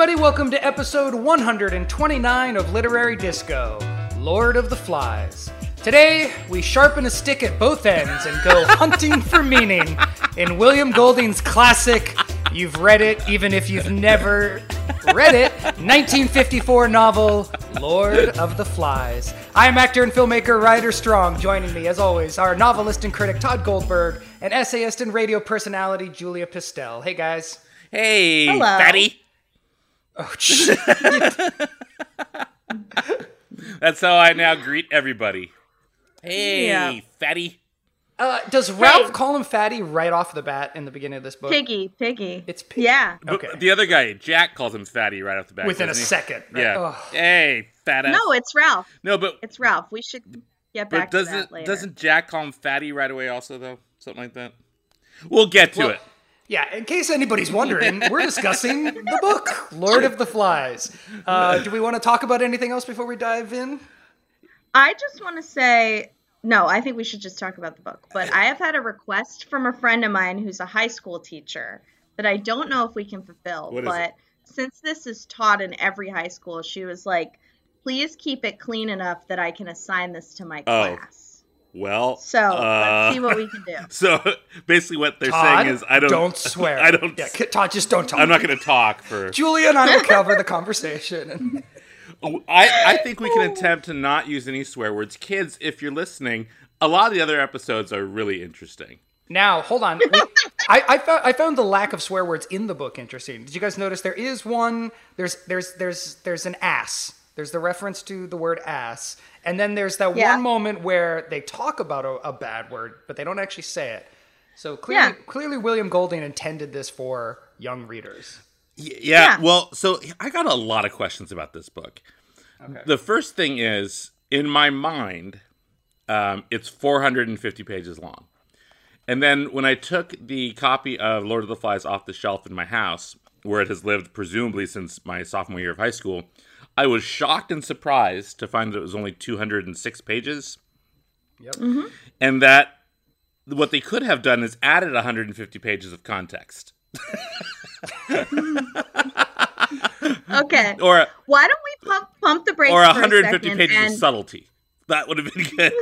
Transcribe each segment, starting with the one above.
everybody. Welcome to episode 129 of Literary Disco, Lord of the Flies. Today, we sharpen a stick at both ends and go hunting for meaning in William Golding's classic, you've read it even if you've never read it, 1954 novel, Lord of the Flies. I'm actor and filmmaker Rider Strong. Joining me, as always, are novelist and critic Tod Goldberg and essayist and radio personality Julia Pistell. Hey, guys. Hey, Hello. fatty. Oh, shit. That's how I now greet everybody. Hey, Yeah. fatty. Uh, does Ralph call him fatty right off the bat in the beginning of this book? Piggy, piggy. It's pig- Yeah. But Okay. The other guy, Jack, calls him fatty right off the bat. Within a he? second. Yeah. Ugh. Hey, fat ass. No, it's Ralph. no, but It's Ralph. We should get but back to that doesn't later. doesn't Jack call him fatty right away? Also, though, something like that. We'll get to Well, it. Yeah, in case anybody's wondering, we're discussing the book, Lord of the Flies. Uh, do we want to talk about anything else before we dive in? I just want to say no. I think we should just talk about the book. But I have had a request from a friend of mine who's a high school teacher that I don't know if we can fulfill. What is but it? since this is taught in every high school, she was like, "Please keep it clean enough that I can assign this to my Oh. class." Well, So uh, let's see what we can do. So basically, what they're Tod, saying is, I don't, don't swear. I don't. Yeah, Tod, just don't talk. I'm not going to talk for. Julia and I will cover the conversation. I, I think we can attempt to not use any swear words. Kids, if you're listening, a lot of the other episodes are really interesting. Now, hold on. We- I, I, found, I found the lack of swear words in the book interesting. Did you guys notice there is one? There's there's there's there's an ass. There's the reference to the word ass, and then there's that Yeah. one moment where they talk about a, a bad word, but they don't actually say it. So clearly, Yeah. clearly, William Golding intended this for young readers. Y- yeah, Yeah. well, so I got a lot of questions about this book. Okay. The first thing is, in my mind, um, it's 450 pages long. And then when I took the copy of Lord of the Flies off the shelf in my house, where it has lived presumably since my sophomore year of high school, I was shocked and surprised to find that it was only 206 pages. Yep. Mm-hmm. And that what they could have done is added 150 pages of context. Okay. Or Why don't we pump pump the brakes or for a pages and of subtlety. That would have been good.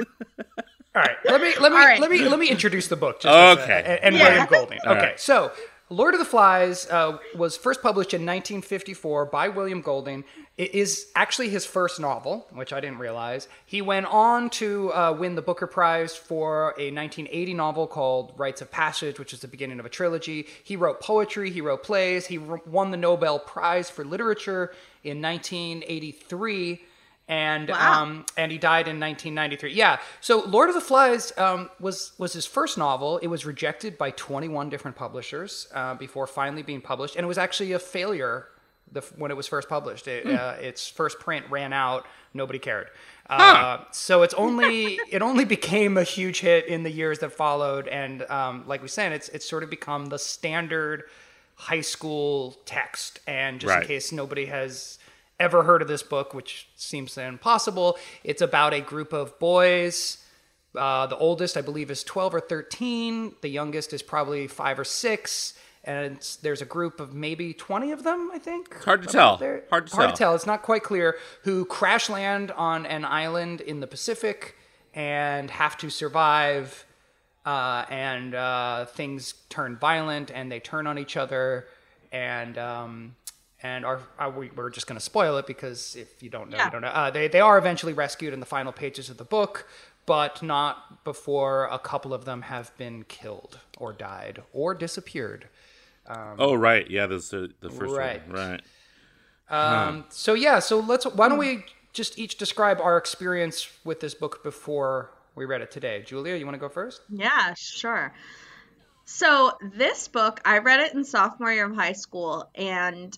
All right, let me let me All right. let me let me introduce the book. Just as a- Okay. and, and Yeah. William Golding. Okay, right. so Lord of the Flies uh, was first published in 1954 by William Golding. It is actually his first novel, which I didn't realize. He went on to uh, win the Booker Prize for a 1980 novel called Rites of Passage, which is the beginning of a trilogy. He wrote poetry, he wrote plays, he won the Nobel Prize for Literature in 1983 and Wow. um, and he died in 1993. Yeah. So Lord of the Flies um, was was his first novel. It was rejected by 21 different publishers uh, before finally being published, and it was actually a failure the, when it was first published. It, uh, its first print ran out. Nobody cared. Uh, so it's only it only became a huge hit in the years that followed, and um, like we said, it's it's sort of become the standard high school text. And just Right. in case nobody has ever heard of this book, which seems impossible, it's about a group of boys. Uh, the oldest, I believe, is 12 or 13. The youngest is probably five or six. And it's, there's a group of maybe 20 of them, I think. Hard to tell. there. Hard to Hard tell. to tell. It's not quite clear. Who crash land on an island in the Pacific and have to survive. Uh, and uh, things turn violent and they turn on each other. And um, and are, are we, we're just going to spoil it because if you don't know, Yeah. you don't know. Uh, they, they are eventually rescued in the final pages of the book, but not before a couple of them have been killed or died or disappeared. oh, right. Yeah, this is the first Right. one. Right. Um, so yeah, so let's. Why don't we just each describe our experience with this book before we read it today? Julia, you want to go first? Yeah, sure. So this book, I read it in sophomore year of high school, and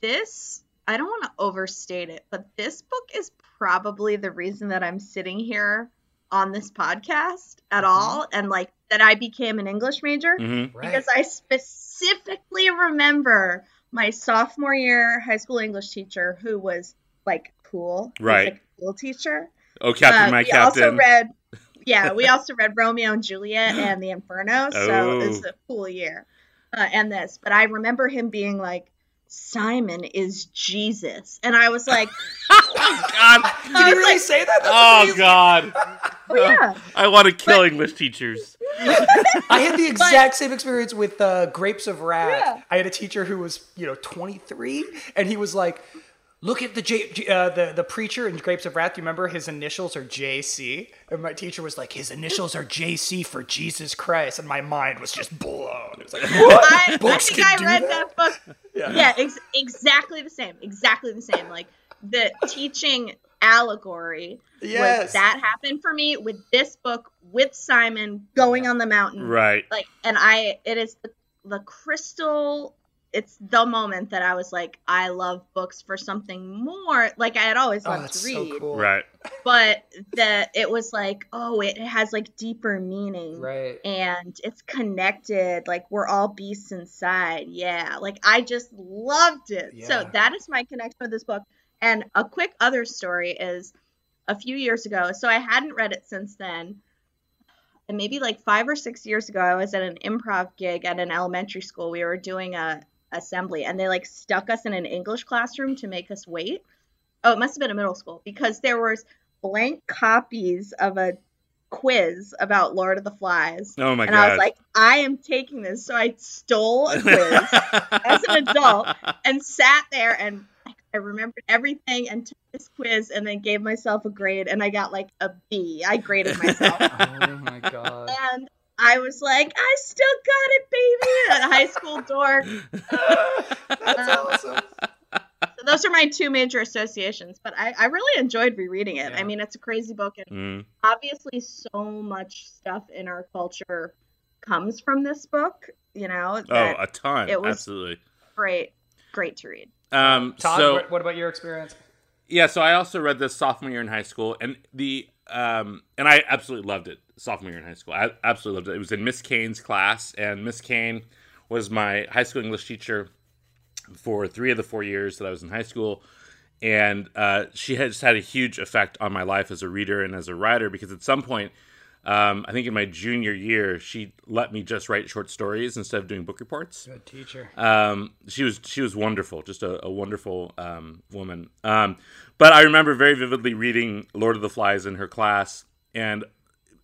this I don't want to overstate it, but this book is probably the reason that I'm sitting here on this podcast at all, and like that I became an English major hmm Right. because I specifically remember my sophomore year high school English teacher who was like cool, Right. like, cool teacher. Oh, Captain, Uh, my we Captain. also read, yeah, we also read Romeo and Juliet and The Inferno, so it was Oh. a cool year. Uh, and this, but I remember him being like Simon is Jesus. And I was like, God. Did was he really like, say that? That's Oh amazing. God. oh yeah. I want to kill English teachers. I had the exact same experience with uh, Grapes of Wrath. Yeah. I had a teacher who was, you know, 23, and he was like, "Look at the J- J- uh, the the preacher in Grapes of Wrath. You remember his initials are JC?" And my teacher was like, "His initials are JC for Jesus Christ," and my mind was just blown. It was like, "What? I, I think can I do read that?" that, book. Yeah. Yeah, ex- exactly the same. Exactly the same. Like the teaching allegory Yes. was that happened for me with this book with Simon going on the mountain. Right. Like, and I, it is the, the crystal. It's the moment that I was like, I love books for something more. Like I had always Oh, wanted to read, so cool. Right. but that it was like, oh, it has like deeper meaning. Right. and it's connected. Like we're all beasts inside. Yeah. Like i just loved it. So that is my connection with this book. And a quick other story is a few years ago. So i hadn't read it since then. And maybe like five or six years ago i was at an improv gig at an elementary school. We were doing a assembly and they like stuck us in an english classroom to make us wait oh it must have been a middle school because there was blank copies of a quiz about lord of the flies Oh my and God. I was like, I am taking this. So I stole a quiz as an adult and sat there and I remembered everything and took this quiz and then gave myself a grade and I got like a B. I graded myself. Oh my god. and I was like, I still got it, baby. At high school dork. That's Um, awesome. So those are my two major associations. But I, I really enjoyed rereading it. Yeah. I mean, it's a crazy book and Mm. obviously so much stuff in our culture comes from this book, you know. Oh, a ton. it was- Absolutely. great, great to read. Um, Tod, so what, what about your experience? yeah, so I also read this sophomore year in high school, and the um, and I absolutely loved it. Sophomore year in high school, I absolutely loved it. It was in Miss Kane's class, and Miss Kane was my high school English teacher for three of the four years that I was in high school. And uh, she had just had a huge effect on my life as a reader and as a writer because at some point, um, I think in my junior year, she let me just write short stories instead of doing book reports. Good teacher. Um, she was she was wonderful, just a, a wonderful um, woman. Um, but I remember very vividly reading Lord of the Flies in her class and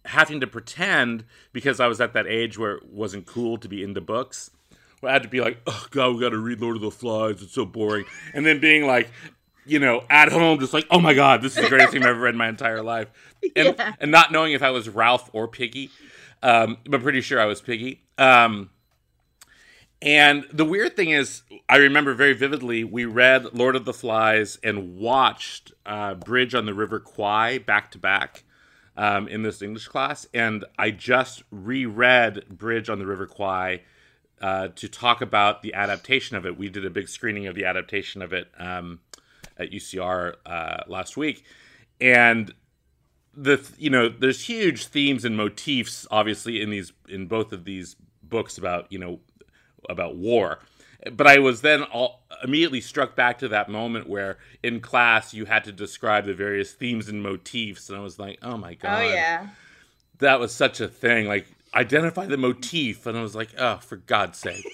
having to pretend because I was at that age where it wasn't cool to be into books. Where I had to be like, oh god, we got to read Lord of the Flies. It's so boring. And then being like, you know, at home, just like, oh my god, this is the greatest thing I've ever read in my entire life. And, Yeah. and not knowing if I was Ralph or Piggy, um, but pretty sure I was Piggy. Um, and the weird thing is, I remember very vividly, we read Lord of the Flies and watched uh, Bridge on the River Kwai back to back um, in this English class. And I just reread Bridge on the River Kwai uh, to talk about the adaptation of it. We did a big screening of the adaptation of it um, at UCR uh, last week. And the you know there's huge themes and motifs obviously in these in both of these books about you know about war but i was then all, immediately struck back to that moment where in class you had to describe the various themes and motifs and i was like oh my god Oh yeah. that was such a thing like identify the motif and i was like oh for god's sake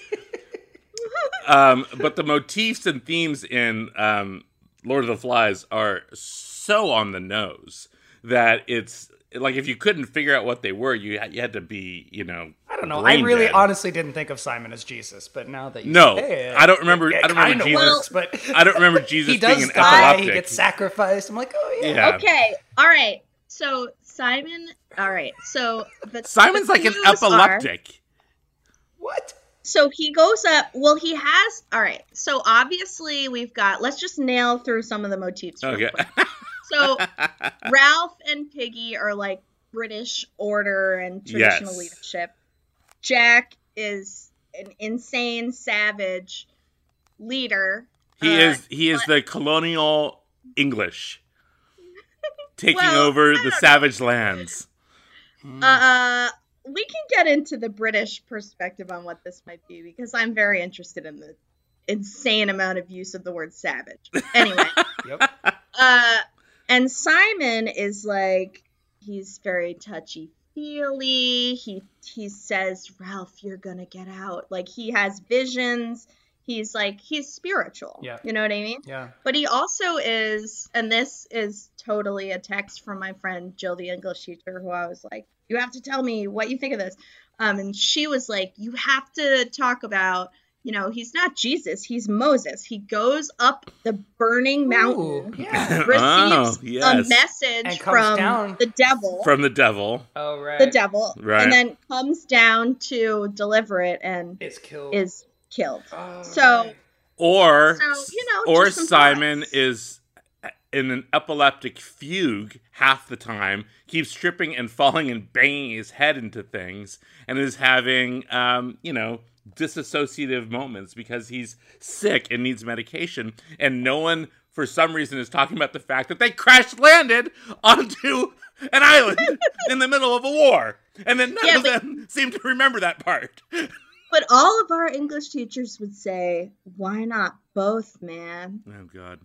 um, but the motifs and themes in um, lord of the flies are so on the nose that it's like if you couldn't figure out what they were you had, you had to be you know I don't know. I really dead. honestly didn't think of Simon as Jesus, but now that you No, say it, I don't remember- It, I don't remember Jesus. works, but i don't remember jesus he being does an die. epileptic He gets sacrificed. I'm like, oh yeah. yeah Okay. All right. So Simon. All right. So the simon's the like an clues are- epileptic What? So he goes up. Well, he has. All right. So obviously we've got. Let's just nail through some of the motifs. okay. So Ralph and Piggy are like British order and traditional Yes. leadership. Jack is an insane savage leader. he Uh, is he is the colonial english taking Well, over the savage lands Uh, we can get into the British perspective on what this might be because I'm very interested in the insane amount of use of the word savage. Anyway, Yep. uh, and Simon is like he's very touchy feely. He he says, "Ralph, you're gonna get out." Like he has visions. He's like he's spiritual. Yeah. You know what I mean? Yeah. But he also is, and this is totally a text from my friend Jill, the English teacher, who I was like, "You have to tell me what you think of this," um, and she was like, "You have to talk about." You know, he's not Jesus, he's Moses. He goes up the burning mountain, Ooh, yeah. receives Oh, yes. a message from down. the devil, From the devil. Oh right. the devil, Right. and then comes down to deliver it and It's killed. is killed. Oh, so- Or So, you know, or Simon thoughts. is in an epileptic fugue half the time, keeps tripping and falling and banging his head into things, and is having um, you know, disassociative moments because he's sick and needs medication, and no one for some reason is talking about the fact that they crash landed onto an island in the middle of a war. And then none Yeah, of but- them seem to remember that part. But all of our English teachers would say, "Why not both, man?" Oh god.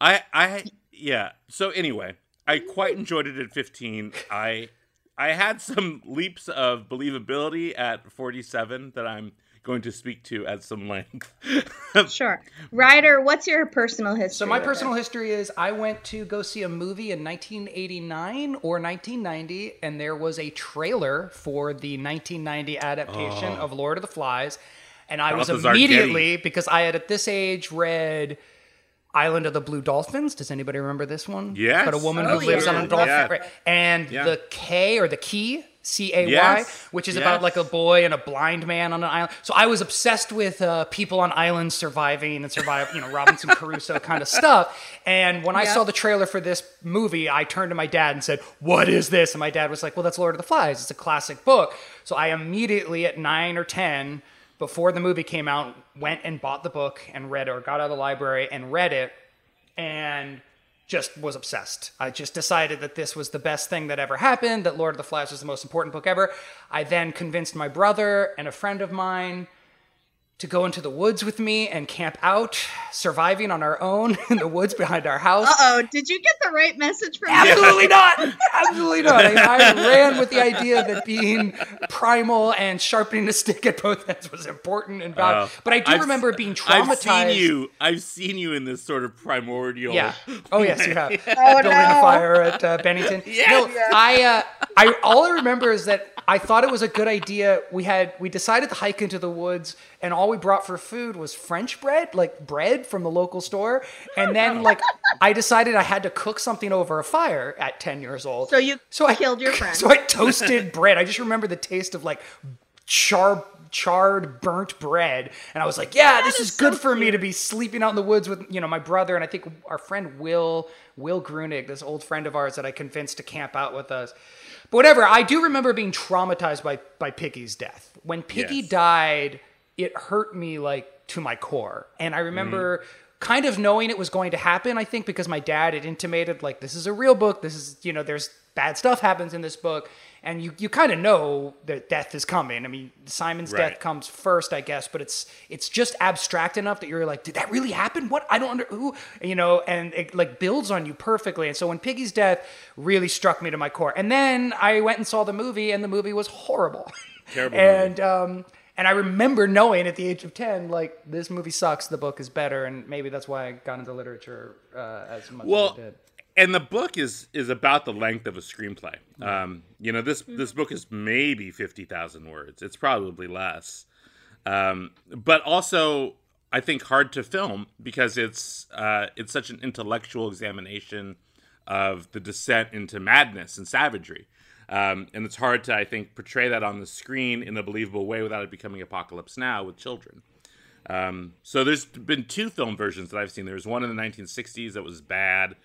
I I yeah. So anyway, I quite enjoyed it at 15. I I had some leaps of believability at 47 that I'm going to speak to at some length. Sure. Ryder, what's your personal history? So my personal it? history is I went to go see a movie in 1989 or 1990, and there was a trailer for the 1990 adaptation oh. of Lord of the Flies, and I was Balthazar immediately because I had at this age read. Island of the Blue Dolphins. Does anybody remember this one? Yes. About a woman Oh, who lives yeah. on a dolphin. Yeah. right. And Yeah. the K or the Key, C A Y, Yes. which is Yes. about like a boy and a blind man on an island. So I was obsessed with uh, people on islands surviving and survive, you know, Robinson Crusoe kind of stuff. And when I saw the trailer for this movie, I turned to my dad and said, "What is this?" And my dad was like, "Well, that's Lord of the Flies. It's a classic book." So I immediately at nine or ten, before the movie came out, went and bought the book and read it, or got out of the library and read it, and just was obsessed. I just decided that this was the best thing that ever happened, that Lord of the Flies was the most important book ever. I then convinced my brother and a friend of mine to go into the woods with me and camp out, surviving on our own in the woods behind our house. Uh oh, did you get the right message from Absolutely not. Absolutely not. I, I ran with the idea that being primal and sharpening a stick at both ends was important and valuable. Oh. but I do I've- remember being traumatized. I've seen you. I've seen you in this sort of primordial. Yeah. Oh yes, you have. Oh, Building no. a fire at uh, Bennington. No, I, uh, I. All I remember is that I thought it was a good idea. We had we decided to hike into the woods, and all we brought for food was French bread, like bread from the local store. And then like I decided I had to cook something over a fire at ten years old. So you so I killed your friend. So I toasted bread. I just remember the taste of like char charred burnt bread and i was like yeah this is, is good so for me to be sleeping out in the woods with you know my brother and i think our friend will will grunig this old friend of ours that i convinced to camp out with us but whatever i do remember being traumatized by by piggy's death when piggy Yes. died it hurt me like to my core. And i remember Mm-hmm. kind of knowing it was going to happen i think because my dad had intimated like this is a real book. This is you know there's bad stuff happens in this book. And you, you kind of know that death is coming. I mean simon's Right. death comes first i guess but it's it's just abstract enough that you're like did that really happen? What? I don't under who? You know and it like builds on you perfectly. And so when piggy's death really struck me to my core. And then i went and saw the movie and the movie was horrible. Terrible and um and I remember knowing at the age of 10, like, this movie sucks, the book is better, and maybe that's why I got into literature uh, as much Well, as I did. and the book is is about the length of a screenplay. Um, you know, this this book is maybe fifty thousand words. It's probably less, um, but also I think hard to film because it's uh, it's such an intellectual examination of the descent into madness and savagery. Um, and it's hard to, I think, portray that on the screen in a believable way without it becoming Apocalypse Now with children. Um, so there's been two film versions that I've seen. There was one in the 1960s that was bad.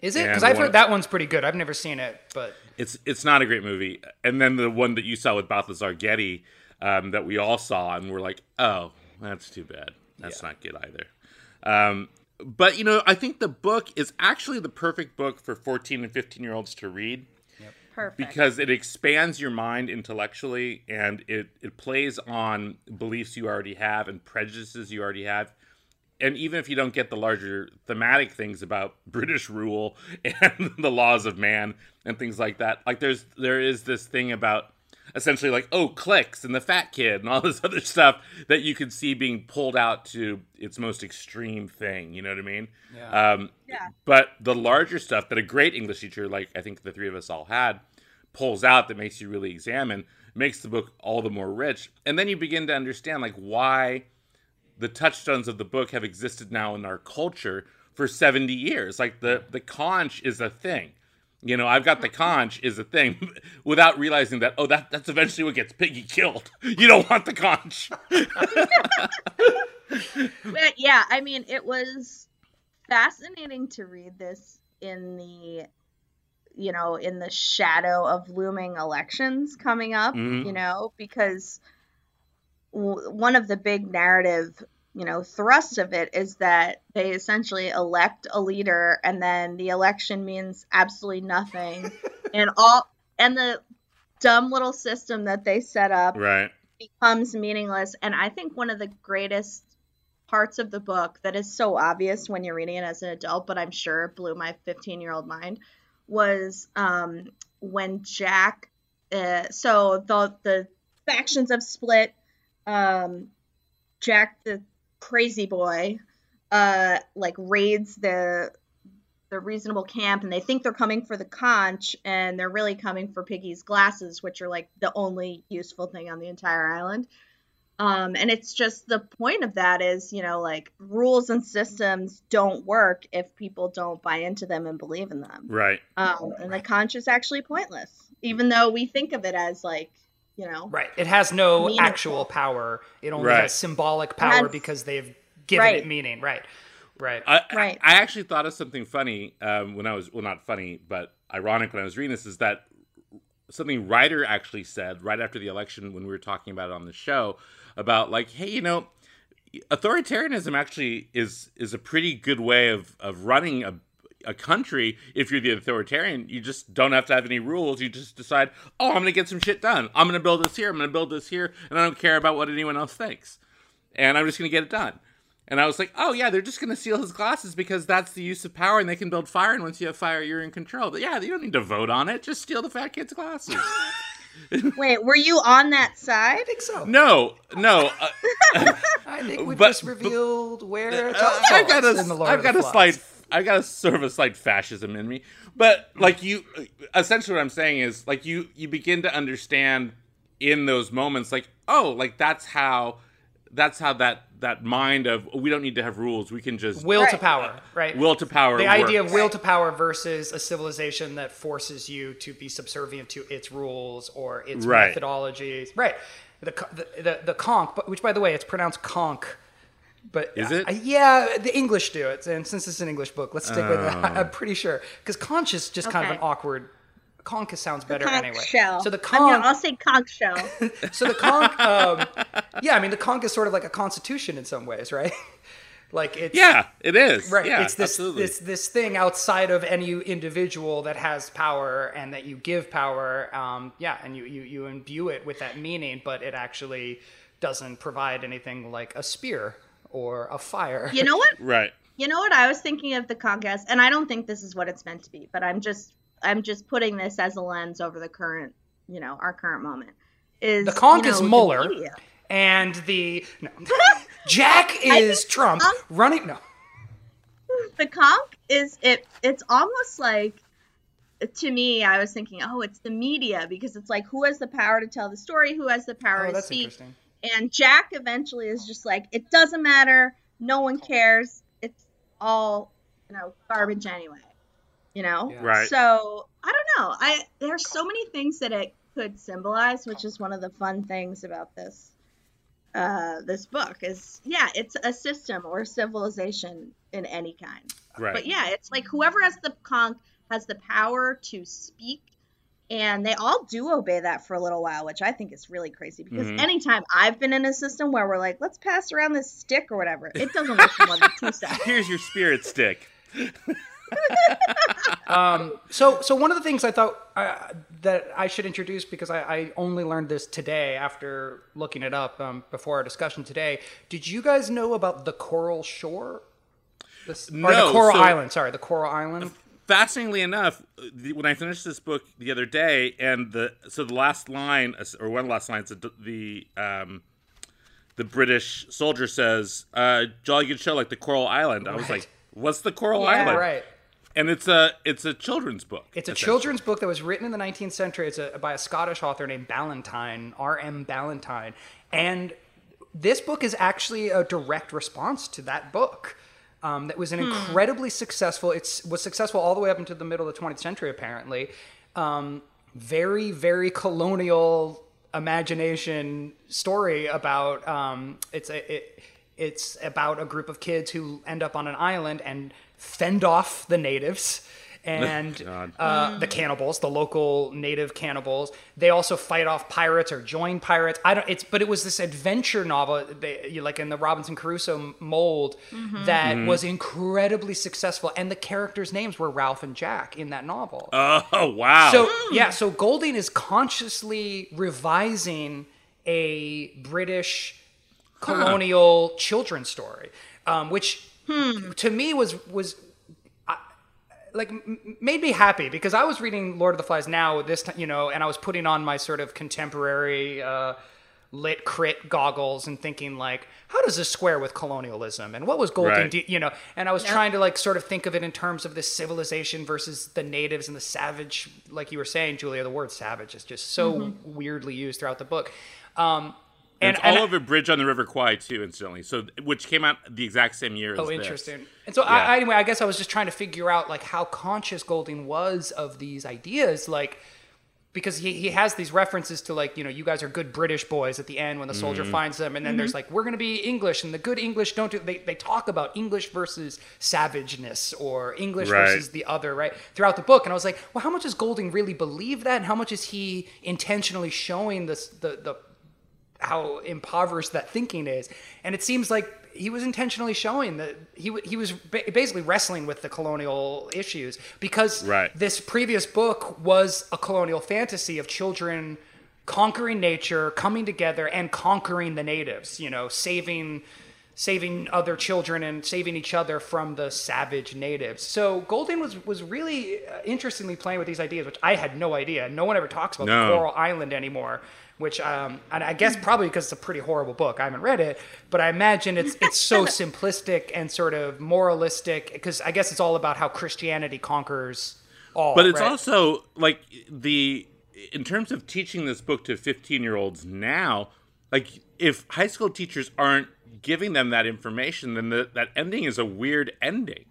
Is it? Because I've heard that one's pretty good. I've never seen it, but It's it's not a great movie. And then the one that you saw with Balthazar Getty um, that we all saw and we're like, oh, that's too bad. That's not good either. Um, but you know, I think the book is actually the perfect book for 14 and 15 year olds to read Perfect. because it expands your mind intellectually and it, it plays on beliefs you already have and prejudices you already have and even if you don't get the larger thematic things about british rule and the laws of man and things like that like there's there is this thing about essentially like oh cliques and the fat kid and all this other stuff that you could see being pulled out to its most extreme thing you know what i mean Yeah. um, Yeah. but the larger stuff that a great english teacher like i think the three of us all had pulls out that makes you really examine makes the book all the more rich and then you begin to understand like why the touchstones of the book have existed now in our culture for 70 years like the the conch is a thing you know i've got the conch is a thing without realizing that oh that that's eventually what gets piggy killed you don't want the conch But yeah, I mean, it was fascinating to read this in the, you know, in the shadow of looming elections coming up, Mhm. you know, because w- one of the big narrative, you know, thrust of it is that they essentially elect a leader and then the election means absolutely nothing. and all, and the dumb little system that they set up right becomes meaningless. And I think one of the greatest parts of the book that is so obvious when you're reading it as an adult, but I'm sure blew my 15 year old mind, was um, when Jack. Uh, so the the factions have split. Um, Jack, the crazy boy, uh, like raids the the reasonable camp and they think they're coming for the conch and they're really coming for Piggy's glasses, which are like the only useful thing on the entire island. Um, and it's just the point of that is, you know, like rules and systems don't work if people don't buy into them and believe in them. right Um, and the conch is actually pointless, even though we think of it as like, you know, Right. It has no Meaningful. actual power. It only Right. has symbolic power has- because they've given Right. it meaning. Right. Right. I, Right. I, I actually thought of something funny um, when I was well, not funny, but ironic when I was reading this is that something Rider actually said right after the election when we were talking about it on the show about like, hey, you know, authoritarianism actually is is a pretty good way of of running a a country if you're the authoritarian you just don't have to have any rules you just decide oh i'm gonna get some shit done i'm gonna build this here i'm gonna build this here and i don't care about what anyone else thinks and i'm just gonna get it done and I was like, oh, yeah, they're just going to steal his glasses because that's the use of power and they can build fire. And once you have fire, you're in control. But yeah, you don't need to vote on it. Just steal the fat kid's glasses. wait, were you on that side? I think so. no, no. Uh, I think we But- just revealed where uh, Tod I've got falls a, in the Lord I've of got the a Flies. slight, I've got a sort of a slight fascism in me. But like you, essentially what I'm saying is like you, you begin to understand in those moments, like, oh, like that's how, that's how that, that mind of we don't need to have rules. We can just Will to power, right? will to power. the idea of will to power versus a civilization that forces you to be subservient to its rules or its Right. methodologies. Right. The, the, the, the conch, but- which by the way, it's pronounced conch. But Is it? Uh, yeah, the English do it. And since it's an English book, let's stick with Oh. that. I'm pretty sure. Because conch is just kind of an awkward. Conch sounds better Conch anyway. shell. So the I'm conch. gonna- I'll say conch shell. So the conch, um, yeah, I mean the conch is sort of like a constitution in some ways, right? like it's Yeah, it is. right. Yeah, it's this absolutely. this this thing outside of any individual that has power and that you give power. Um, yeah, and you you you imbue it with that meaning, but it actually doesn't provide anything like a spear or a fire. You know what? right. You know what I was thinking of the Comcast, and I don't think this is what it's meant to be, but I'm just I'm just putting this as a lens over the current, you know, our current moment. Is The conch you is know, the Mueller. media. and the no. Jack is Trump conch- running. No, The conch is it. It's almost like to me. I was thinking, oh, it's the media because it's like who has the power to tell the story, who has the power oh, to that's speak, interesting. And Jack eventually is just like, it doesn't matter. No one cares. It's all, you know, garbage anyway. You know? Yeah. Right. So I don't know. I there's so many things that it could symbolize, which is one of the fun things about this uh this book is yeah, it's a system or civilization in any kind. Right. But yeah, it's like whoever has the conch has the power to speak and they all do obey that for a little while, which I think is really crazy because Mhm. anytime I've been in a system where we're like, let's pass around this stick or whatever, it doesn't work for more than two seconds. Here's your spirit stick. Um, so, so one of the things I thought uh, that I should introduce because I, I only learned this today after looking it up um, before our discussion today. Did you guys know about the Coral Shore? This, or No, the Coral so- Island. Sorry, the Coral Island. Fascinatingly enough, the, when I finished this book the other day, and the so the last line or one of the last lines, the, the um, the British soldier says, uh, "Jolly good show, like the Coral Island." I was like, "What's the Coral Yeah. Island?" Right. And it's a it's a children's book. It's a children's book that was written in the 19th century. It's a, by a Scottish author named Ballantyne, R.M. Ballantyne. And this book is actually a direct response to that book. Um, that was an incredibly successful. It's was successful all the way up into the middle of the 20th century, apparently. Um, very, very colonial imagination story about. Um, it's a. It, it's about a group of kids who end up on an island and fend off the natives and God. uh, the cannibals, the local native cannibals. They also fight off pirates or join pirates. I don't. It's but it was this adventure novel, they, you- like in the Robinson Crusoe mold, that Mm-hmm. was incredibly successful. And the characters' names were Ralph and Jack in that novel. Oh wow! So yeah, so Golding is consciously revising a British colonial children's story, um, which to me was was I- like m- m- made me happy because I was reading Lord of the Flies now this time, you know, and I was putting on my sort of contemporary. Uh, lit crit goggles and thinking like how does this square with colonialism and what was Golding Right. do, you know and I was trying to like sort of think of it in terms of this civilization versus the natives and the savage like you were saying Julia the word savage is just so weirdly used throughout the book um and, and, all over Bridge on the River Kwai too, incidentally. So which came out the exact same year. as Oh, this. interesting. And so, Yeah. I, anyway, I guess I was just trying to figure out like how conscious Golding was of these ideas, like because he, he has these references to like you know you guys are good British boys at the end when the soldier Mm-hmm. finds them, and then there's like we're gonna be English, and the good English don't do. They they talk about English versus savageness or English Right. versus the other, right? Throughout the book, and I was like, well, how much does Golding really believe that, and how much is he intentionally showing this the the how impoverished that thinking is. And it seems like he was intentionally showing that he he was ba- basically wrestling with the colonial issues because Right. this previous book was a colonial fantasy of children conquering nature, coming together and conquering the natives, you know, saving saving other children and saving each other from the savage natives. So Golding was was really uh, interestingly playing with these ideas, which I had no idea. No one ever talks about No. the Coral Island anymore. Which, um, and I guess probably because it's a pretty horrible book. I haven't read it, but I imagine it's it's so simplistic and sort of moralistic. Because I guess it's all about how Christianity conquers all. But it's right? also like the in terms of teaching this book to 15 year olds now, like if high school teachers aren't giving them that information, then the, that ending is a weird ending.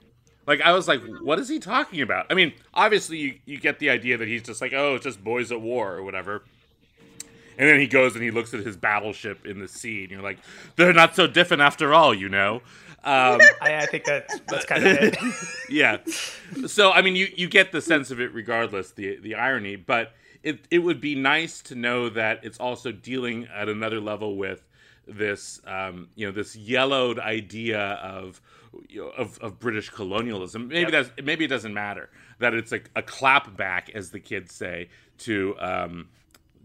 Like I was like, what is he talking about? I mean, obviously you, you get the idea that he's just like, oh, it's just boys at war or whatever. And then he goes and he looks at his battleship in the sea, and you're like, they're not so different after all, you know. Um, I, I think that's that's kind of it. yeah. So I mean, you you get the sense of it regardless, the the irony, but it it would be nice to know that it's also dealing at another level with this um, you know this yellowed idea of you know, of, of British colonialism. Maybe that's maybe it doesn't matter that it's a, a clap back, as the kids say, to um,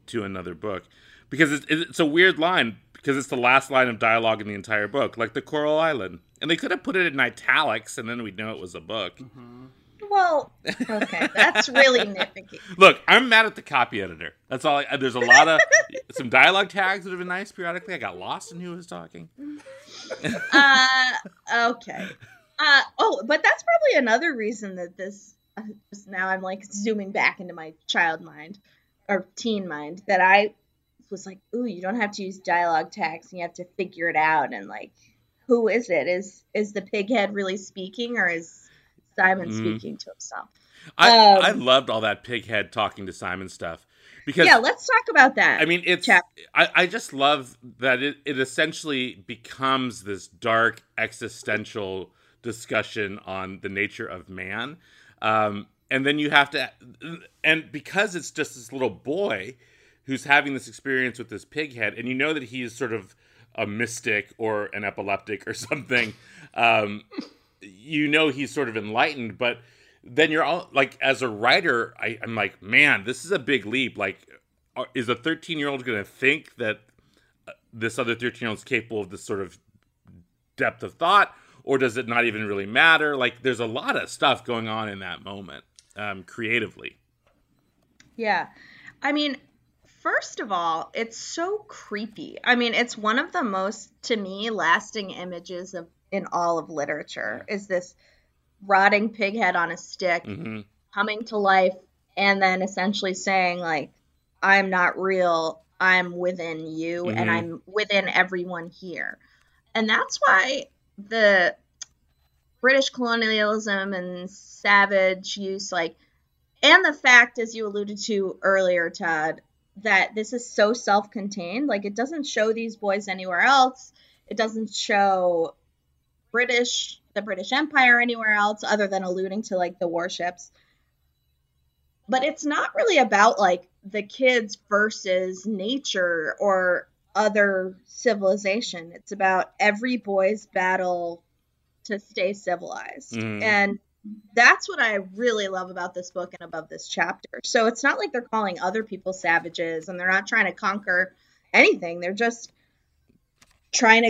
to another book because it's, it's a weird line because it's the last line of dialogue in the entire book, like the Coral Island, and they could have put it in italics, and then we'd know it was a book. Well, okay, that's really nitpicky. Look, I'm mad at the copy editor. That's all. I, there's a lot of some dialogue tags that have been nice periodically. I got lost in who was talking. Uh, okay. Uh, oh, but that's probably another reason that this. Uh, just now I'm like zooming back into my child mind or teen mind that I was like, ooh, you don't have to use dialogue tags and you have to figure it out and like, who is it? Is is the pighead really speaking or is Simon Mhm. speaking to himself? I Um, I loved all that pighead talking to Simon stuff because Yeah, let's talk about that. I mean, it's. I, I just love that it, it essentially becomes this dark existential discussion on the nature of man. Um, and then you have to. And because it's just this little boy who's having this experience with this pig head, and you know that he's sort of a mystic or an epileptic or something, um, you know he's sort of enlightened, but then you're all like as a writer I, i'm like man this is a big leap like is a 13 year old going to think that uh, this other 13 year old is capable of this sort of depth of thought or does it not even really matter? Like, there's a lot of stuff going on in that moment, um, creatively. Yeah. I mean, first of all, it's so creepy. I mean, it's one of the most, to me, lasting images of in all of literature is this rotting pig head on a stick hmm coming to life and then essentially saying like i'm not real i'm within you and Mhm. i'm within everyone here and that's why the british colonialism and savage use like and the fact as you alluded to earlier Tod that this is so self-contained. Like it doesn't show these boys anywhere else. It doesn't show british the british empire anywhere else other than alluding to like the warships. But it's not really about like the kids versus nature or other civilization. It's about every boy's battle to stay civilized. Mhm. And that's what I really love about this book and above this chapter. So it's not like they're calling other people savages and they're not trying to conquer anything. They're just trying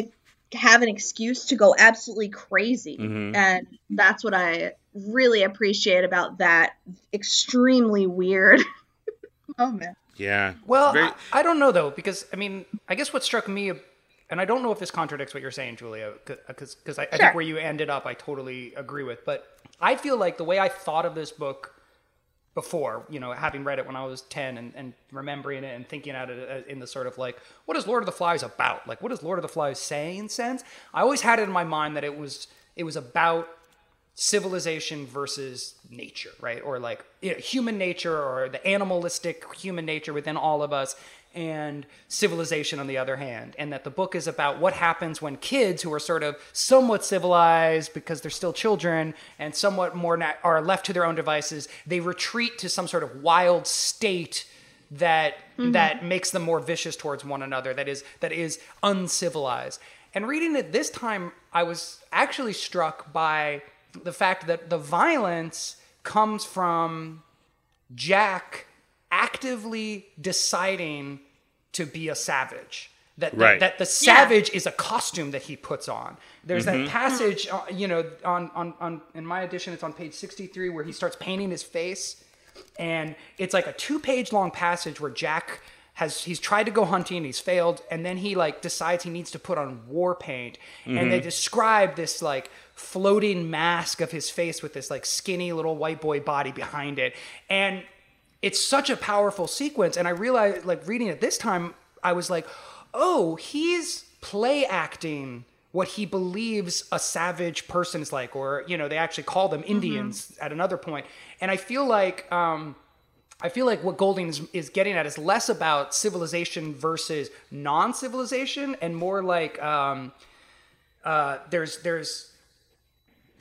to have an excuse to go absolutely crazy. Mhm. And that's what I really appreciate about that extremely weird moment. Yeah. Well, Very- I, I don't know though, because I mean, I guess what struck me, and I don't know if this contradicts what you're saying, Julia, because because I, I think where you ended up, I totally agree with. But I feel like the way I thought of this book before, you know, having read it when I was ten and, and remembering it and thinking at it uh, in the sort of like, what is Lord of the Flies about? Like, what is Lord of the Flies saying? sense? I always had it in my mind that it was it was about civilization versus nature, right? Or like you know, human nature or the animalistic human nature within all of us and civilization on the other hand. And that the book is about what happens when kids who are sort of somewhat civilized because they're still children and somewhat more na- are left to their own devices, they retreat to some sort of wild state that mm-hmm. that makes them more vicious towards one another that is that is uncivilized and reading it this time i was actually struck by the fact that the violence comes from jack actively deciding to be a savage. That, that, Right. that the savage is a costume that he puts on. There's that passage uh, you know on, on on in my edition it's on page 63 where he starts painting his face. And it's like a two page long passage where Jack has he's tried to go hunting and he's failed and then he like decides he needs to put on war paint. And they describe this like floating mask of his face with this like skinny little white boy body behind it. And it's such a powerful sequence and i realized like reading it this time i was like oh he's play acting what he believes a savage person is like or you know they actually call them indians at another point. point and i feel like um I feel like what Golding is, is getting at is less about civilization versus non-civilization, and more like um, uh, there's there's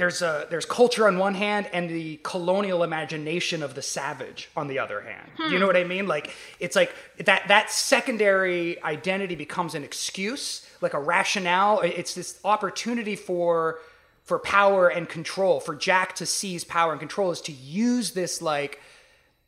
there's a there's culture on one hand and the colonial imagination of the savage on the other hand. Do you hmm. know what I mean? Like it's like that that secondary identity becomes an excuse, like a rationale. It's this opportunity for for power and control, for Jack to seize power and control is to use this like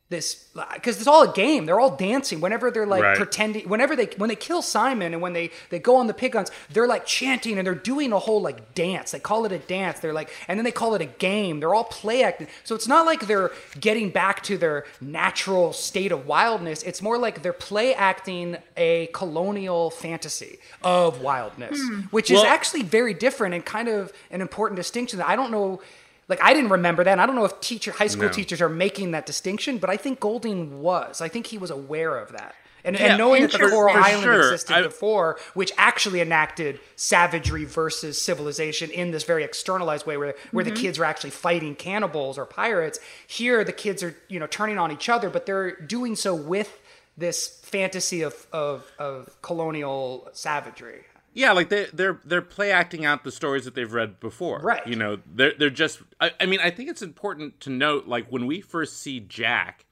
this because it's all a game. They're all dancing. Whenever they're like Right. pretending whenever they when they kill simon and when they they go on the pig hunts they're like chanting and they're doing a whole like dance. They call it a dance. They're like and then they call it a game. They're all play acting. So it's not like they're getting back to their natural state of wildness. It's more like they're play acting a colonial fantasy of wildness hmm. which is actually very different and kind of an important distinction that i don't know like I didn't remember that. And I don't know if teacher, high school No. teachers are making that distinction, but I think Golding was. I think he was aware of that. And, Yeah, and knowing that the Coral Island sure. existed I- before, which actually enacted savagery versus civilization in this very externalized way, where where the mm-hmm. kids are actually fighting cannibals or pirates. Here, the kids are you know turning on each other, but they're doing so with this fantasy of of, of colonial savagery. Yeah, like they they're they're play acting out the stories that they've read before. Right. You know, they're they're just. I, I mean, I think it's important to note, like when we first see Jack,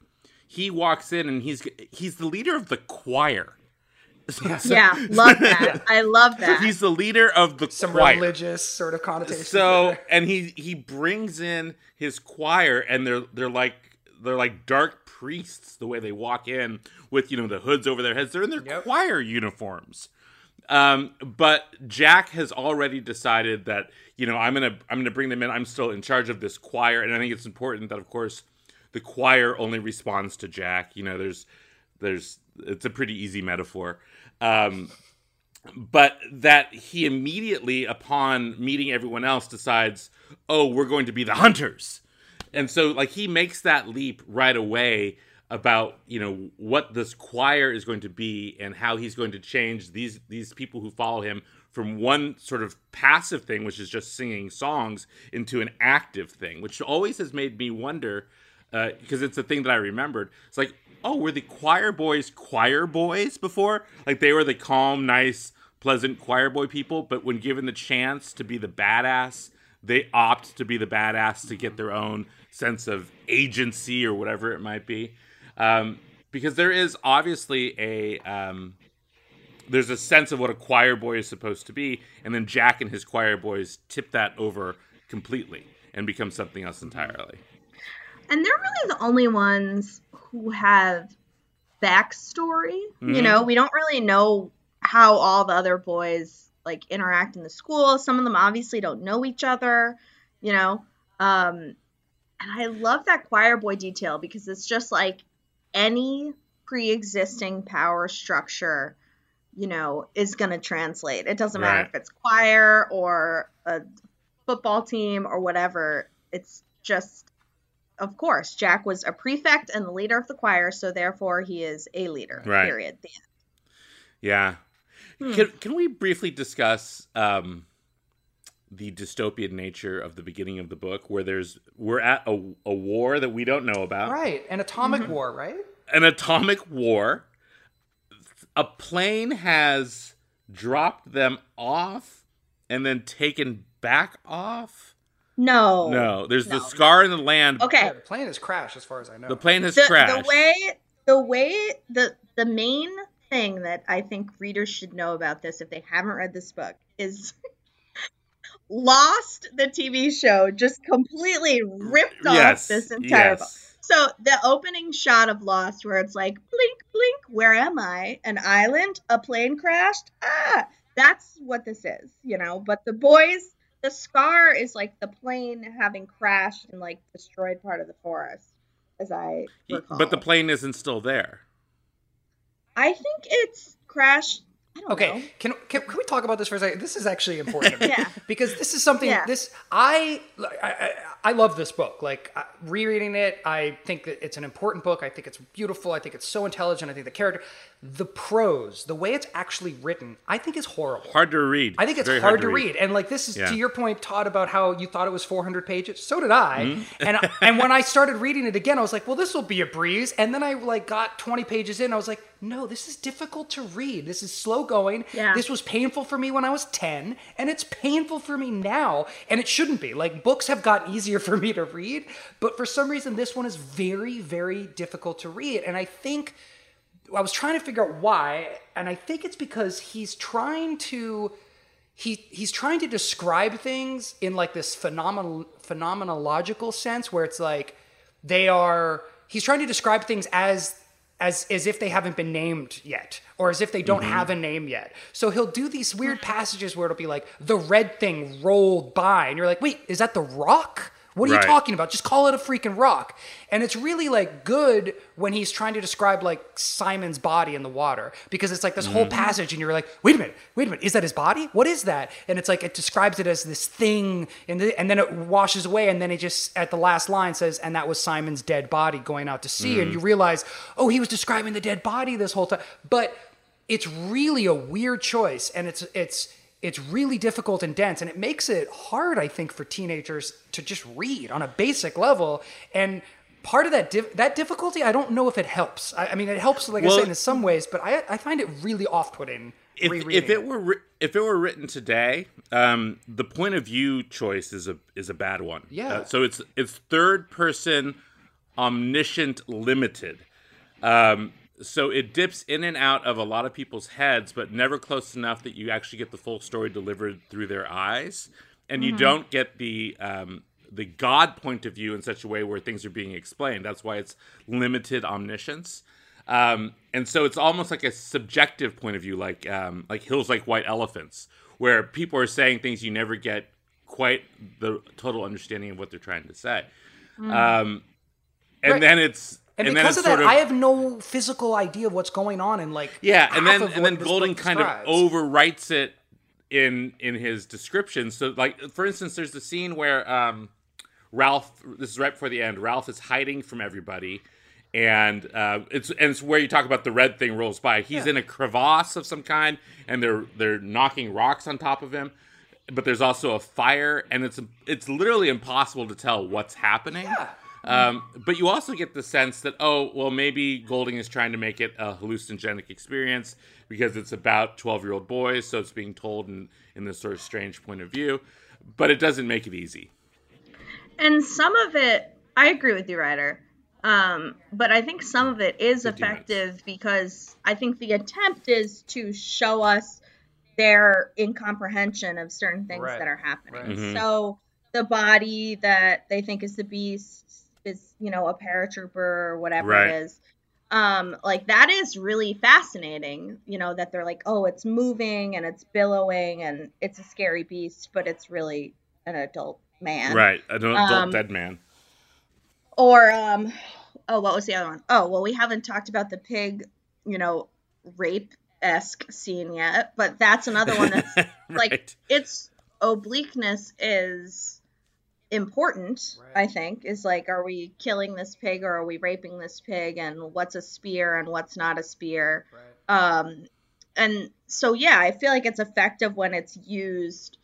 he walks in and he's he's the leader of the choir. Yeah, love that. I love that. He's the leader of the Some choir. religious sort of connotation. So and he he brings in his choir and they're they're like they're like dark priests the way they walk in with you know the hoods over their heads. They're in their Yep. choir uniforms. Um, but Jack has already decided that you know I'm gonna I'm gonna bring them in. I'm still in charge of this choir, and I think it's important that of course the choir only responds to Jack. You know, there's there's it's a pretty easy metaphor. Um, but that he immediately upon meeting everyone else decides, "Oh, we're going to be the hunters." And so like he makes that leap right away about you know what this choir is going to be and how he's going to change these these people who follow him from one sort of passive thing which is just singing songs into an active thing which always has made me wonder because uh, it's a thing that i remembered. It's like oh were the choir boys choir boys before? Like they were the calm nice pleasant choir boy people but when given the chance to be the badass they opt to be the badass to get their own sense of agency or whatever it might be um, because there is obviously a um, there's a sense of what a choir boy is supposed to be, and then Jack and his choir boys tip that over completely and become something else entirely. And they're really the only ones who have backstory. Mm-hmm. You know, we don't really know how all the other boys like interact in the school. Some of them obviously don't know each other. You know, um, and I love that choir boy detail because it's just like any pre-existing power structure you know is going to translate it doesn't matter right. if it's choir or a football team or whatever it's just of course jack was a prefect and the leader of the choir so therefore he is a leader right. period yeah hmm. can, can we briefly discuss um, the dystopian nature of the beginning of the book where there's we're at a, a war that we don't know about. Right an atomic mm-hmm. war right? An atomic war. A plane has dropped them off and then taken back off? No. No there's no. the scar in the land. Okay. Yeah, the plane has crashed as far as i know. The plane has the, crashed. the way the way the the main thing that i think readers should know about this if they haven't read this book is Lost, the TV show, just completely ripped off yes, this entire yes. book. So the opening shot of Lost, where it's like blink, blink, where am I? An island? A plane crashed? Ah, that's what this is, you know. But the boys, the scar is like the plane having crashed and like destroyed part of the forest, as I recall. But the plane isn't still there. I think it's crashed okay, can, can, can we talk about this for a second? This is actually important. yeah. Because this is something yeah. this I, I I love this book. Like rereading it, I think that it's an important book. I think it's beautiful. I think it's so intelligent. I think the character, the prose, the way it's actually written, I think is horrible. Hard to read. I think it's hard, hard, to read. read. And like this is yeah. to your point, Tod, about how you thought it was 400 pages. So did I. Mm-hmm. and and when I started reading it again, I was like, well, this will be a breeze. And then I like got 20 pages in. I was like, no, this is difficult to read. This is slow going. Yeah. This was painful for me when I was 10, and it's painful for me now, and it shouldn't be. Like books have got easier easier for me to read. But for some reason, this one is very, very difficult to read. And I think I was trying to figure out why. And I think it's because he's trying to. He, he's trying to describe things in like this phenomenal phenomenological sense where it's like they are he's trying to describe things as as as if they haven't been named yet or as if they don't mm-hmm. have a name yet. So he'll do these weird passages where it'll be like the red thing rolled by and you're like, "Wait, is that the rock?" What are right. you talking about? Just call it a freaking rock. And it's really like good when he's trying to describe like Simon's body in the water because it's like this mm-hmm. whole passage and you're like, wait a minute, wait a minute, is that his body? What is that? And it's like it describes it as this thing and, the, and then it washes away and then it just at the last line says, and that was Simon's dead body going out to sea. Mm-hmm. And you realize, oh, he was describing the dead body this whole time. But it's really a weird choice and it's it's it's really difficult and dense and it makes it hard i think for teenagers to just read on a basic level and part of that dif- that difficulty i don't know if it helps. I, I mean it helps like well, i said in some ways but i, I find it really off-putting if, if it were ri- if it were written today um, the point of view choice is a is a bad one. Yeah. Uh, so it's it's third person omniscient limited. Um, so it dips in and out of a lot of people's heads, but never close enough that you actually get the full story delivered through their eyes, and mm-hmm. you don't get the um, the God point of view in such a way where things are being explained. That's why it's limited omniscience. Um, and so it's almost like a subjective point of view, like um, like hills like white elephants, where people are saying things you never get quite the total understanding of what they're trying to say. Um, and Right. then it's And, then because of that, of, I have no physical idea of what's going on and like yeah, and then and then Golding kind describes. of overwrites it in in his description. So like for instance, there's the scene where um, Ralph. This is right before the end. Ralph is hiding from everybody. And uh, it's and it's where you talk about the red thing rolls by. He's Yeah. in a crevasse of some kind, and they're they're knocking rocks on top of him. But there's also a fire, and it's it's literally impossible to tell what's happening. Yeah. Um, but you also get the sense that oh well maybe Golding is trying to make it a hallucinogenic experience because it's about twelve year old boys, so it's being told in in this sort of strange point of view. But it doesn't make it easy. And some of it, I agree with you, Rider. Um, but I think some of it is 50 minutes. effective because I think the attempt is to show us their incomprehension of certain things Right. that are happening. Right. Mhm. So the body that they think is the beast is, you know, a paratrooper or whatever Right. it is. Um, like that is really fascinating, you know, that they're like, oh, it's moving and it's billowing and it's a scary beast, but it's really an adult man Right, an adult Um, dead man. or um oh what was the other one? Oh well we haven't talked about the pig you know rape esque scene yet but that's another one that's like its obliqueness is important Right. i think is like are we killing this pig or are we raping this pig and what's a spear and what's not a spear Right. um and so yeah i feel like it's effective when it's used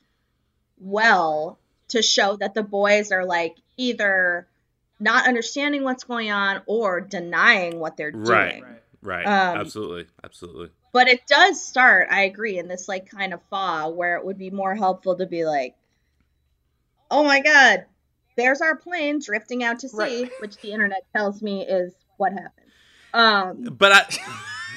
well to show that the boys are like either not understanding what's going on or denying what they're Right. doing Right. Right. Um, absolutely. Absolutely. but it does start i agree in this like kind of thaw where it would be more helpful to be like oh my god there's our plane drifting out to sea Right. which the internet tells me is what happened um But I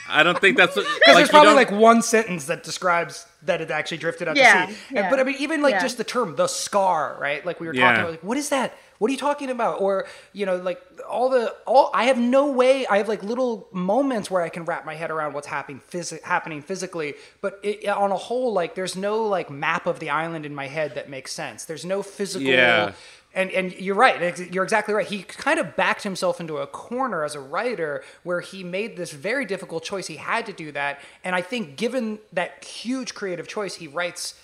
I don't think that's what, Because like there's probably don't- like one sentence that describes that it actually drifted out Yeah, to sea. yeah, And, but I mean, even like yeah. just the term "the scar," right? Like we were Yeah. talking about, like what is that? What are you talking about? Or you know, like all the all. I have no way. I have like little moments where I can wrap my head around what's happening phys- happening physically. But it, on a whole, like there's no like map of the island in my head that makes sense. There's no physical. Yeah. And and you're right. You're exactly right. He kind of backed himself into a corner as a writer where he made this very difficult choice. He had to do that, and I think given that huge creative choice, he writes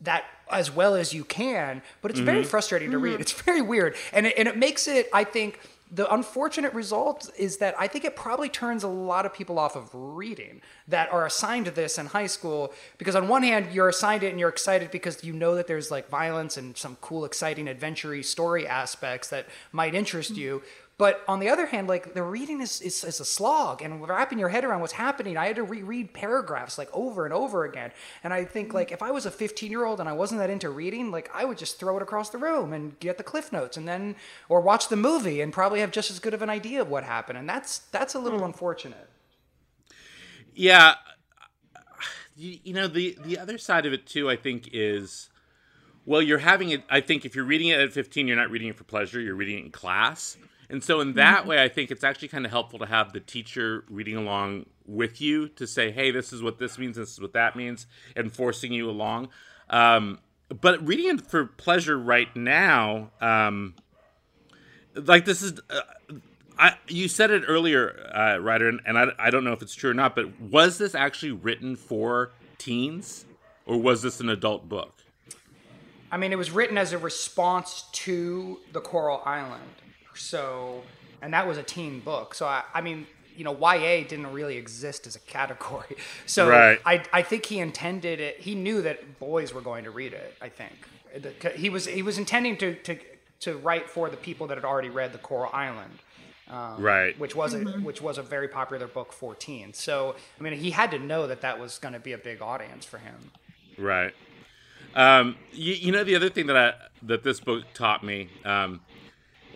that as well as you can. But it's very mm-hmm. frustrating to read. Mm-hmm. It's very weird, and it, and it makes it. I think the unfortunate result is that I think it probably turns a lot of people off of reading that are assigned to this in high school because on one hand you're assigned it and you're excited because you know that there's like violence and some cool exciting adventure story aspects that might interest mm-hmm. you but on the other hand like the reading is, is, is a slog and wrapping your head around what's happening i had to reread paragraphs like over and over again and i think like if i was a 15 year old and i wasn't that into reading like i would just throw it across the room and get the cliff notes and then or watch the movie and probably have just as good of an idea of what happened and that's that's a little hmm. unfortunate Yeah, you, you know the the other side of it too. I think is well, you're having it. I think if you're reading it at 15, you're not reading it for pleasure. You're reading it in class, and so in that way, I think it's actually kind of helpful to have the teacher reading along with you to say, "Hey, this is what this means. This is what that means," and forcing you along. Um, but reading it for pleasure right now, um, like this is. Uh, I, you said it earlier, uh, Rider, and, and I, I don't know if it's true or not, but was this actually written for teens, or was this an adult book? I mean, it was written as a response to the Coral Island. So, and that was a teen book. So, I, I mean, you know, YA didn't really exist as a category. So, Right. I, I think he intended it. He knew that boys were going to read it. I think he was he was intending to to to write for the people that had already read the Coral Island. Um, Right. which was a which was a very popular book for teens. So I mean, he had to know that that was going to be a big audience for him. Right. Um, you, you know the other thing that I that this book taught me, um,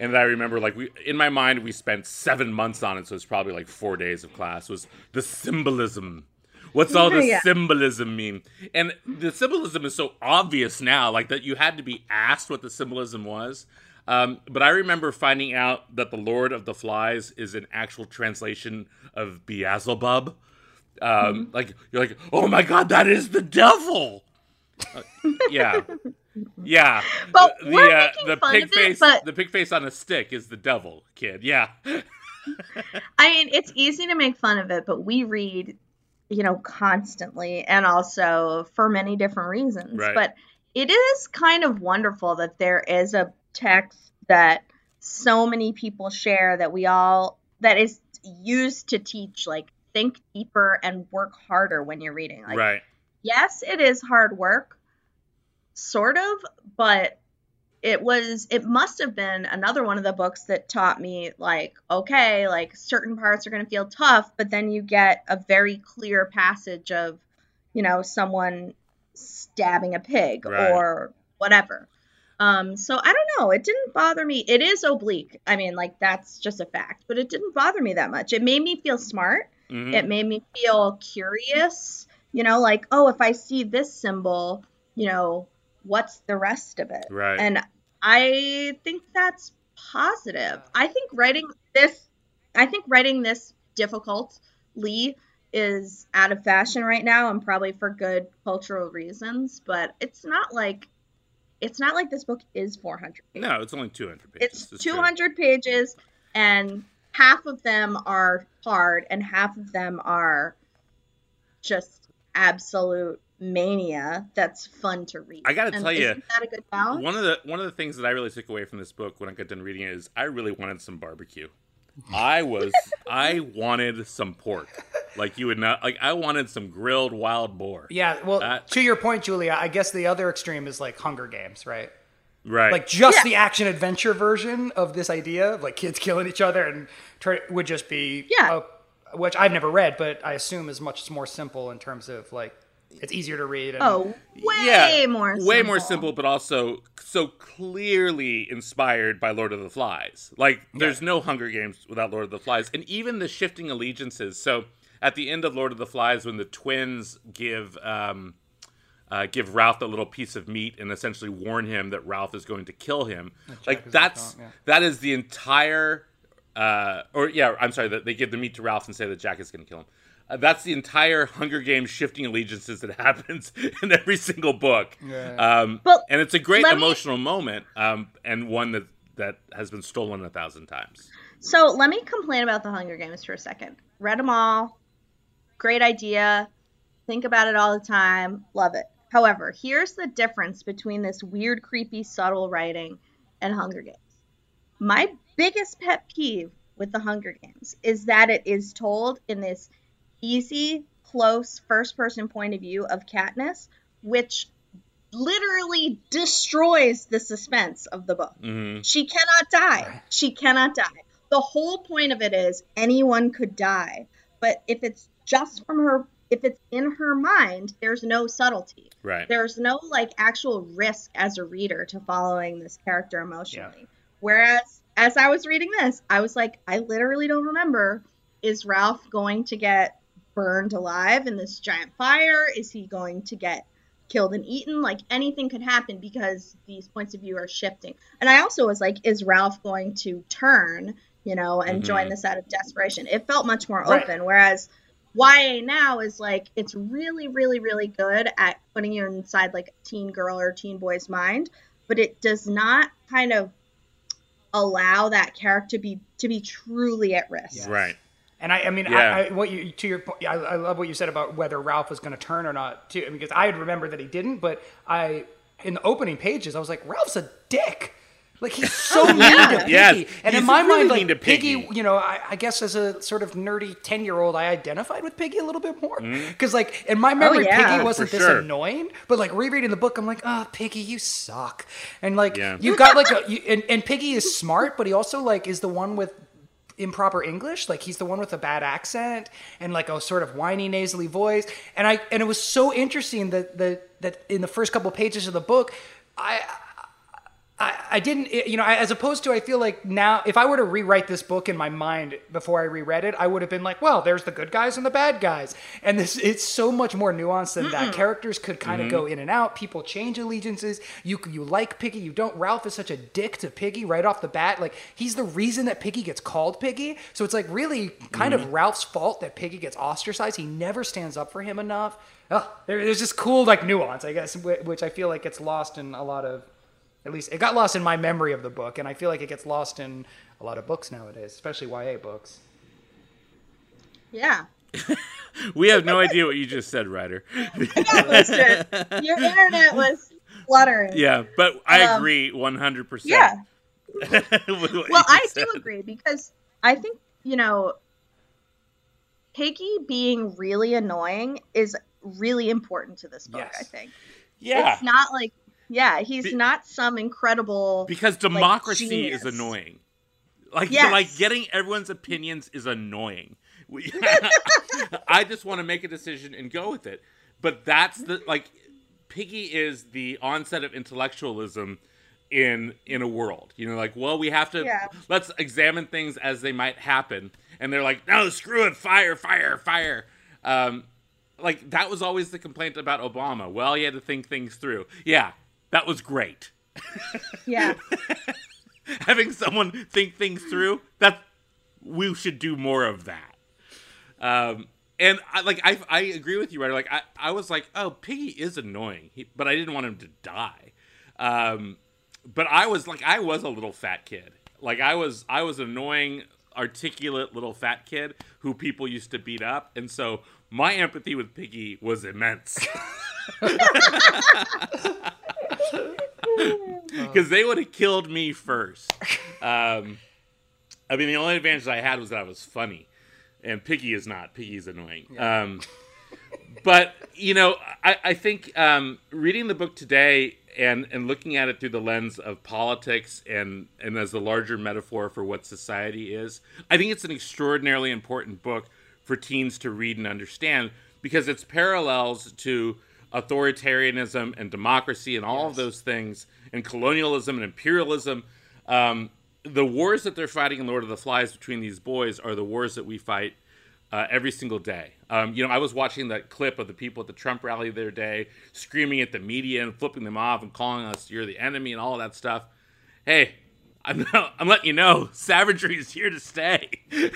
and I remember, like we in my mind, we spent seven months on it, so it's probably like four days of class. Was the symbolism? What's all the Yeah. symbolism mean? And the symbolism is so obvious now, like that you had to be asked what the symbolism was. Um, but I remember finding out that the Lord of the Flies is an actual translation of Beelzebub. Um, Mm-hmm. Like you're like, oh my god, that is the devil. Uh, yeah, yeah. But the we're uh, making the fun pig of it, face, but- the pig face on a stick is the devil, kid. Yeah, I mean, it's easy to make fun of it, but we read, you know, constantly and also for many different reasons. Right. But it is kind of wonderful that there is a text that so many people share that we all, that is used to teach, like, think deeper and work harder when you're reading. Like, right. yes, it is hard work, sort of, but it was it must have been another one of the books that taught me like okay like certain parts are going to feel tough but then you get a very clear passage of you know someone stabbing a pig Right. or whatever. Um so i don't know it didn't bother me. It is oblique. I mean like that's just a fact but it didn't bother me that much. It made me feel smart. Mhm. it made me feel curious you know like oh if i see this symbol you know what's the rest of it Right. and i think that's positive i think writing this i think writing this difficultly is out of fashion right now and probably for good cultural reasons but it's not like it's not like this book is 400 pages no, it's only 200 pages. it's true. 200 pages and half of them are hard and half of them are just absolute mania that's fun to read I gotta tell you, that a good balance One of the one of the things that I really took away from this book when I got done reading it is I really wanted some barbecue. I was I wanted some pork, like you would not like. I wanted some grilled wild boar. Yeah, well, That- to your point, Julia, I guess the other extreme is like Hunger Games, right? Right. Like just Yeah. the action adventure version of this idea of like kids killing each other and try, would just be Yeah. uh, which I've never read, but I assume is much more simple in terms of like it's easier to read. And, oh way yeah, more way more simple, but also so clearly inspired by Lord of the Flies. Like, there's no Hunger Games without Lord of the Flies, and even the shifting allegiances. So, at the end of Lord of the Flies, when the twins give um, uh, give Ralph a little piece of meat and essentially warn him that Ralph is going to kill him, like is gonna that's yeah. that is the entire. Uh, or yeah, I'm sorry that they give the meat to Ralph and say that Jack is going to kill him. Uh, that's the entire Hunger Games shifting allegiances that happens in every single book. Yeah. Um, But and it's a great let me- emotional moment, um, and one that that has been stolen a thousand times. So let me complain about the Hunger Games for a second. Read them all. Great idea. Think about it all the time. Love it. However, here's the difference between this weird, creepy, subtle writing and Hunger Games. My biggest pet peeve with the Hunger Games is that it is told in this easy, close, first person point of view of Katniss, which literally destroys the suspense of the book. hmm She cannot die. She cannot die. The whole point of it is anyone could die. But if it's just from her, if it's in her mind, there's no subtlety. Right. There's no like actual risk as a reader to following this character emotionally. Whereas as I was reading this, I was like, I literally don't remember. Is Ralph going to get burned alive in this giant fire? Is he going to get killed and eaten? Like anything could happen because these points of view are shifting. And I also was like, is Ralph going to turn, you know, and Mhm. join this out of desperation? It felt much more Right. open. Whereas YA now is like it's really, really, really good at putting you inside like a teen girl or teen boy's mind, but it does not kind of allow that character to be to be truly at risk. Yeah. Right. And I, I mean, Yeah. I, I, what you to your point, I, I love what you said about whether Ralph was going to turn or not, too, because I had remembered that he didn't, but I, in the opening pages, I was like, Ralph's a dick. Like he's so mean to Piggy, Yes, and in my really mind, like to Piggy, Piggy. you know, I, I guess as a sort of nerdy ten-year-old, I identified with Piggy a little bit more mm-hmm. because, like, in my memory, oh, yeah. Piggy wasn't For this sure. annoying, but like rereading the book, I'm like, oh, Piggy, you suck, and like Yeah. you've got like a, you, and, and Piggy is smart, but he also like is the one with improper English. Like he's the one with a bad accent and like a sort of whiny nasally voice. And I and it was so interesting that that that in the first couple pages of the book, I I, I didn't, eh, you know, I, as opposed to, I feel like now, if I were to rewrite this book in my mind before I reread it, I would have been like, well, there's the good guys and the bad guys. And this, it's so much more nuanced than that. Characters could kind of go mm-hmm. in and out. People change allegiances. You, you like Piggy, you don't. Ralph is such a dick to Piggy right off the bat. Like, he's the reason that Piggy gets called Piggy. So it's like really kind of mm-hmm. Ralph's fault that Piggy gets ostracized. He never stands up for him enough. Oh, there, there's this cool like nuance, I guess, which I feel like gets lost in a lot of at least it got lost in my memory of the book, and I feel like it gets lost in a lot of books nowadays, especially YA books. Yeah. We have no idea what you just said, Rider. I lost. Your internet was fluttering. yeah, but I Um, agree 100%. Yeah. with what you Well, I just do agree because I think, you know, Piggy being really annoying is really important to this book, Yes. I think. Yeah. It's not like, yeah, he's Be- not some incredible. because democracy genius. is annoying. Like Yes. like getting everyone's opinions is annoying. I just want to make a decision and go with it. But that's the like Piggy is the onset of intellectualism in in a world. You know, like well, we have to Yeah. let's examine things as they might happen, and they're like, no, screw it, fire, fire, fire. Um, like that was always the complaint about Obama. Well, you had to think things through. Yeah, that was great. Yeah. having someone think things through that we should do more of that. Um and I like I I agree with you right like I I was like oh Piggy is annoying he, but I didn't want him to die. Um but I was like I was a little fat kid. Like I was I was annoying articulate little fat kid who people used to beat up and so my empathy with Piggy was immense because they would have killed me first. Um, I mean, the only advantage I had was that I was funny, and Piggy is not. Piggy's annoying. Um, but you know, I, I think um, reading the book today and and looking at it through the lens of politics and and as the larger metaphor for what society is, I think it's an extraordinarily important book for teens to read and understand because it's parallels to authoritarianism and democracy and all of those things and colonialism and imperialism. Um, the wars that they're fighting in Lord of the Flies between these boys are the wars that we fight uh, every single day. Um, you know, I was watching that clip of the people at the Trump rally the other day screaming at the media and flipping them off and calling us "you're the enemy" and all that stuff. Hey, I'm I'm letting you know, savagery is here to stay.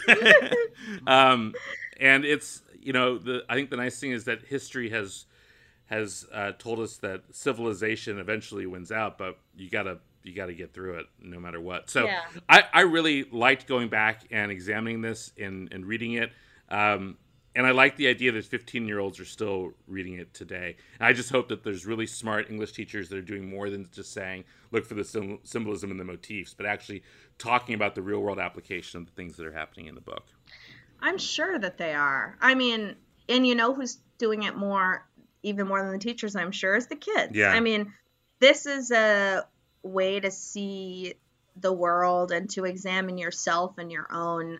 um, and it's you know, the I think the nice thing is that history has has uh, told us that civilization eventually wins out, but you gotta you gotta get through it no matter what. So Yeah. I, I really liked going back and examining this and, and reading it. Um, and I like the idea that 15 year olds are still reading it today. And I just hope that there's really smart English teachers that are doing more than just saying, look for the sym- symbolism and the motifs, but actually talking about the real world application of the things that are happening in the book. I'm sure that they are. I mean, and you know who's doing it more, even more than the teachers, I'm sure, is the kids. Yeah. I mean, this is a way to see the world and to examine yourself and your own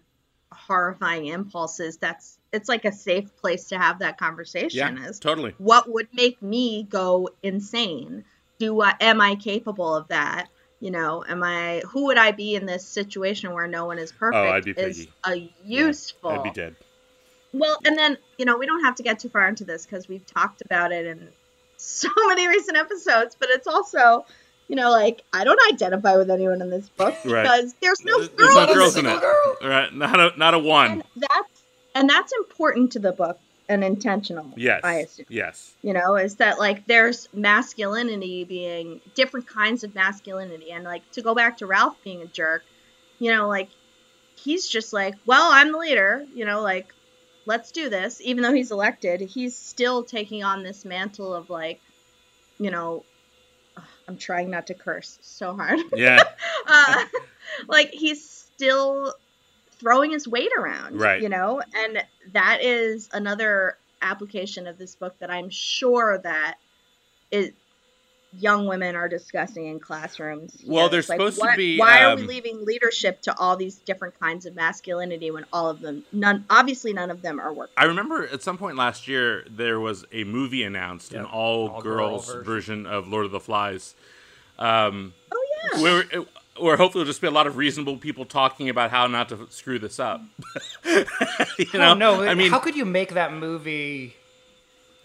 horrifying impulses. That's it's like a safe place to have that conversation. Is totally. what would make me go insane? Do I am I capable of that? You know, am I who would I be in this situation where no one is perfect? Oh, I'd be is a useful. I'd be dead. Well, and then, you know, we don't have to get too far into this because we've talked about it in so many recent episodes, but it's also, you know, like, I don't identify with anyone in this book Right. because there's no There's girls. no girls in it. girl. Right, not a not a one. And that's, and that's important to the book and intentional, Yes. I assume. Yes. You know, is that like there's masculinity being different kinds of masculinity. And like to go back to Ralph being a jerk, you know, like he's just like, well, I'm the leader, you know, like let's do this. Even though he's elected, he's still taking on this mantle of like, you know, I'm trying not to curse so hard. Yeah. uh, like he's still throwing his weight around, Right. You know, and that is another application of this book that I'm sure that it young women are discussing in classrooms. You Well, know, there's it's like, supposed to what- be, Why are we um, leaving leadership to all these different kinds of masculinity when all of them, none, obviously none of them are working. I remember at some point last year there was a movie announced, an Yep. all, All-girl girls version. version. of Lord of the Flies. Um, Oh where, where hopefully there'll just be a lot of reasonable people talking about how not to screw this up. you know, Oh, no, I mean, how could you make that movie?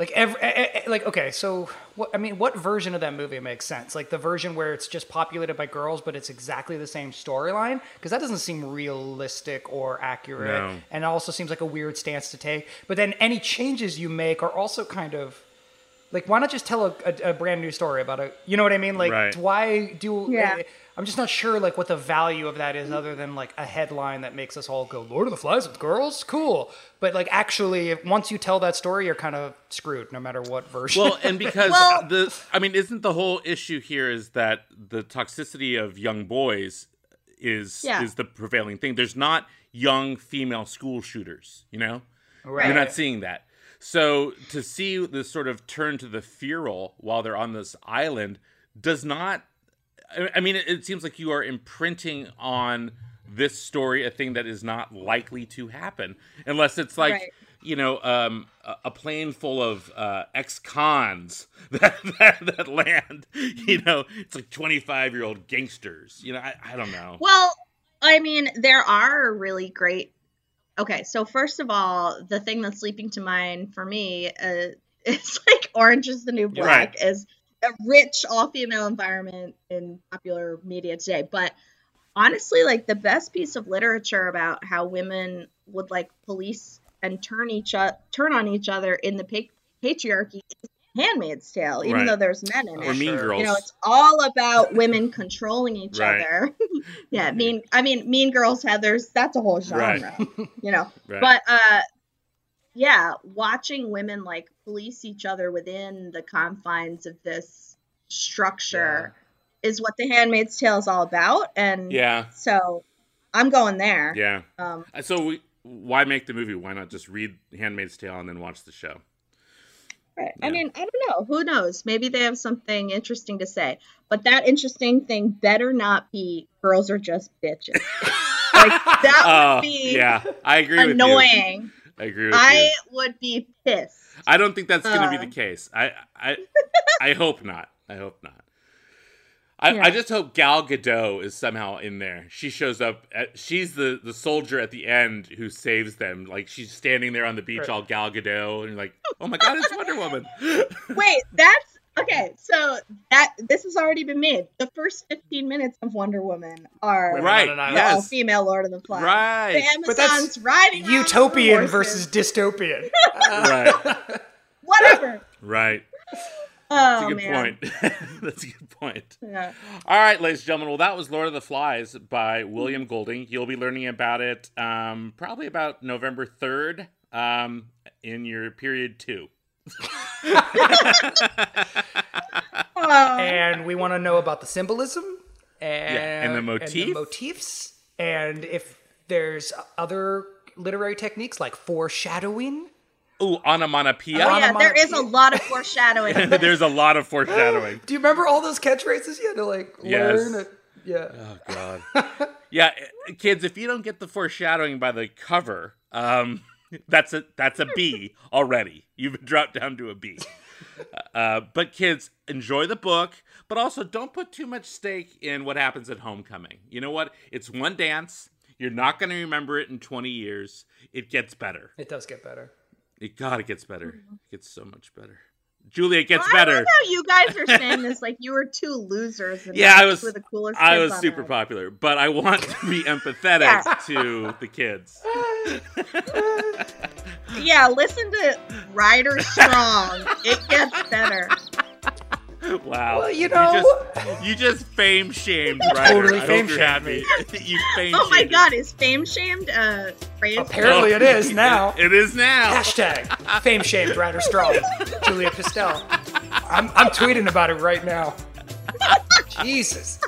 Like every, eh, eh, like okay, so what? I mean, what version of that movie makes sense? Like the version where it's just populated by girls, but it's exactly the same storyline? Because that doesn't seem realistic or accurate, No. and it also seems like a weird stance to take. But then any changes you make are also kind of like, why not just tell a, a, a brand new story about it? You know what I mean? Like, Right. why do? Yeah. I'm just not sure like what the value of that is, other than like a headline that makes us all go, "Lord of the Flies with girls, cool." But like, actually, if, once you tell that story, you're kind of screwed, no matter what version. well, and because Well- the, I mean, isn't the whole issue here is that the toxicity of young boys is Yeah. is the prevailing thing. There's not young female school shooters, you know. right. You're not seeing that. So to see this sort of turn to the feral while they're on this island does not. I- mean, it, seems like you are imprinting on this story a thing that is not likely to happen unless it's like Right. you know um, a, plane full of uh, ex-cons that, that that land. You know, it's like 25 year old gangsters. You know, I, I don't know. Well, I mean, there are really great. Okay, so first of all, the thing that's leaping to mind for me uh, is like Orange is the New Black is a rich all female environment in popular media today. But honestly, like the best piece of literature about how women would like police and turn each o- turn on each other in the pa- patriarchy is Handmaid's Tale, even Right. though there's men in it. Or. Mean Girls. You know, it's all about women controlling each Right. other. yeah, mean. I mean, Mean Girls, Heather's. That's a whole genre. You know, Right. but uh, yeah, watching women like police each other within the confines of this structure is what The Handmaid's Tale is all about, and yeah, so I'm going there. yeah. Um, Uh, So we, why make the movie? Why not just read *Handmaid's Tale* and then watch the show? Right. Yeah. I mean, I don't know. Who knows? Maybe they have something interesting to say. But that interesting thing better not be girls are just bitches. like that would Oh, be yeah, I agree with you. annoying. I agree with I you. would be pissed. I don't think that's going to be uh, the case. I, I, I hope not. I hope not. I, Yeah. I just hope Gal Gadot is somehow in there. She shows up. At, she's the, the soldier at the end who saves them. Like she's standing there on the beach, Right. all Gal Gadot, and you're like, oh my god, it's Wonder Woman. Wait, that's okay. So that this has already been made. The first 15 minutes of Wonder Woman are right? on an island. the Yes. all-female Lord of the Flies. Right. The But that's Amazons riding Utopian versus horses. dystopian. right. whatever. Right. Oh That's a good man. point. That's a good point. Yeah. All right, ladies and gentlemen. Well, that was Lord of the Flies by William Golding. You'll be learning about it um, probably about November 3rd um, in your period two. And we want to know about the symbolism and, and the motif. motifs, and if there's other literary techniques like foreshadowing. Ooh, onomatopoeia. Oh, yeah, there is a lot of foreshadowing. There's a lot of foreshadowing. Do you remember all those catchphrases you had to like Yes. learn? Yeah. Oh God. yeah, eh, kids, if you don't get the foreshadowing by the cover, um, that's a that's a B already. You've been dropped down to a B. Uh, but kids, enjoy the book, but also don't put too much stake in what happens at homecoming. You know what? It's one dance. You're not going to remember it in 20 years. It gets better. It does get better. It God, it gets better. It gets so much better. Julia, it gets I better. how you guys are saying this like you were two losers. And Yeah, I was- the coolest I was super earth. popular, but I want to be empathetic Yeah. to the kids. Yeah, listen to Rider Strong. it gets better. Wow. Well, you know- you just, you just fame shamed right? Totally I hope fame you're shamed happy. you fame Oh my god, is fame shamed uh, a phrase? Apparently, it is now. It is now. Hashtag fame shamed Rider Strong, Julia Pistell. I'm, I'm tweeting about it right now. Jesus.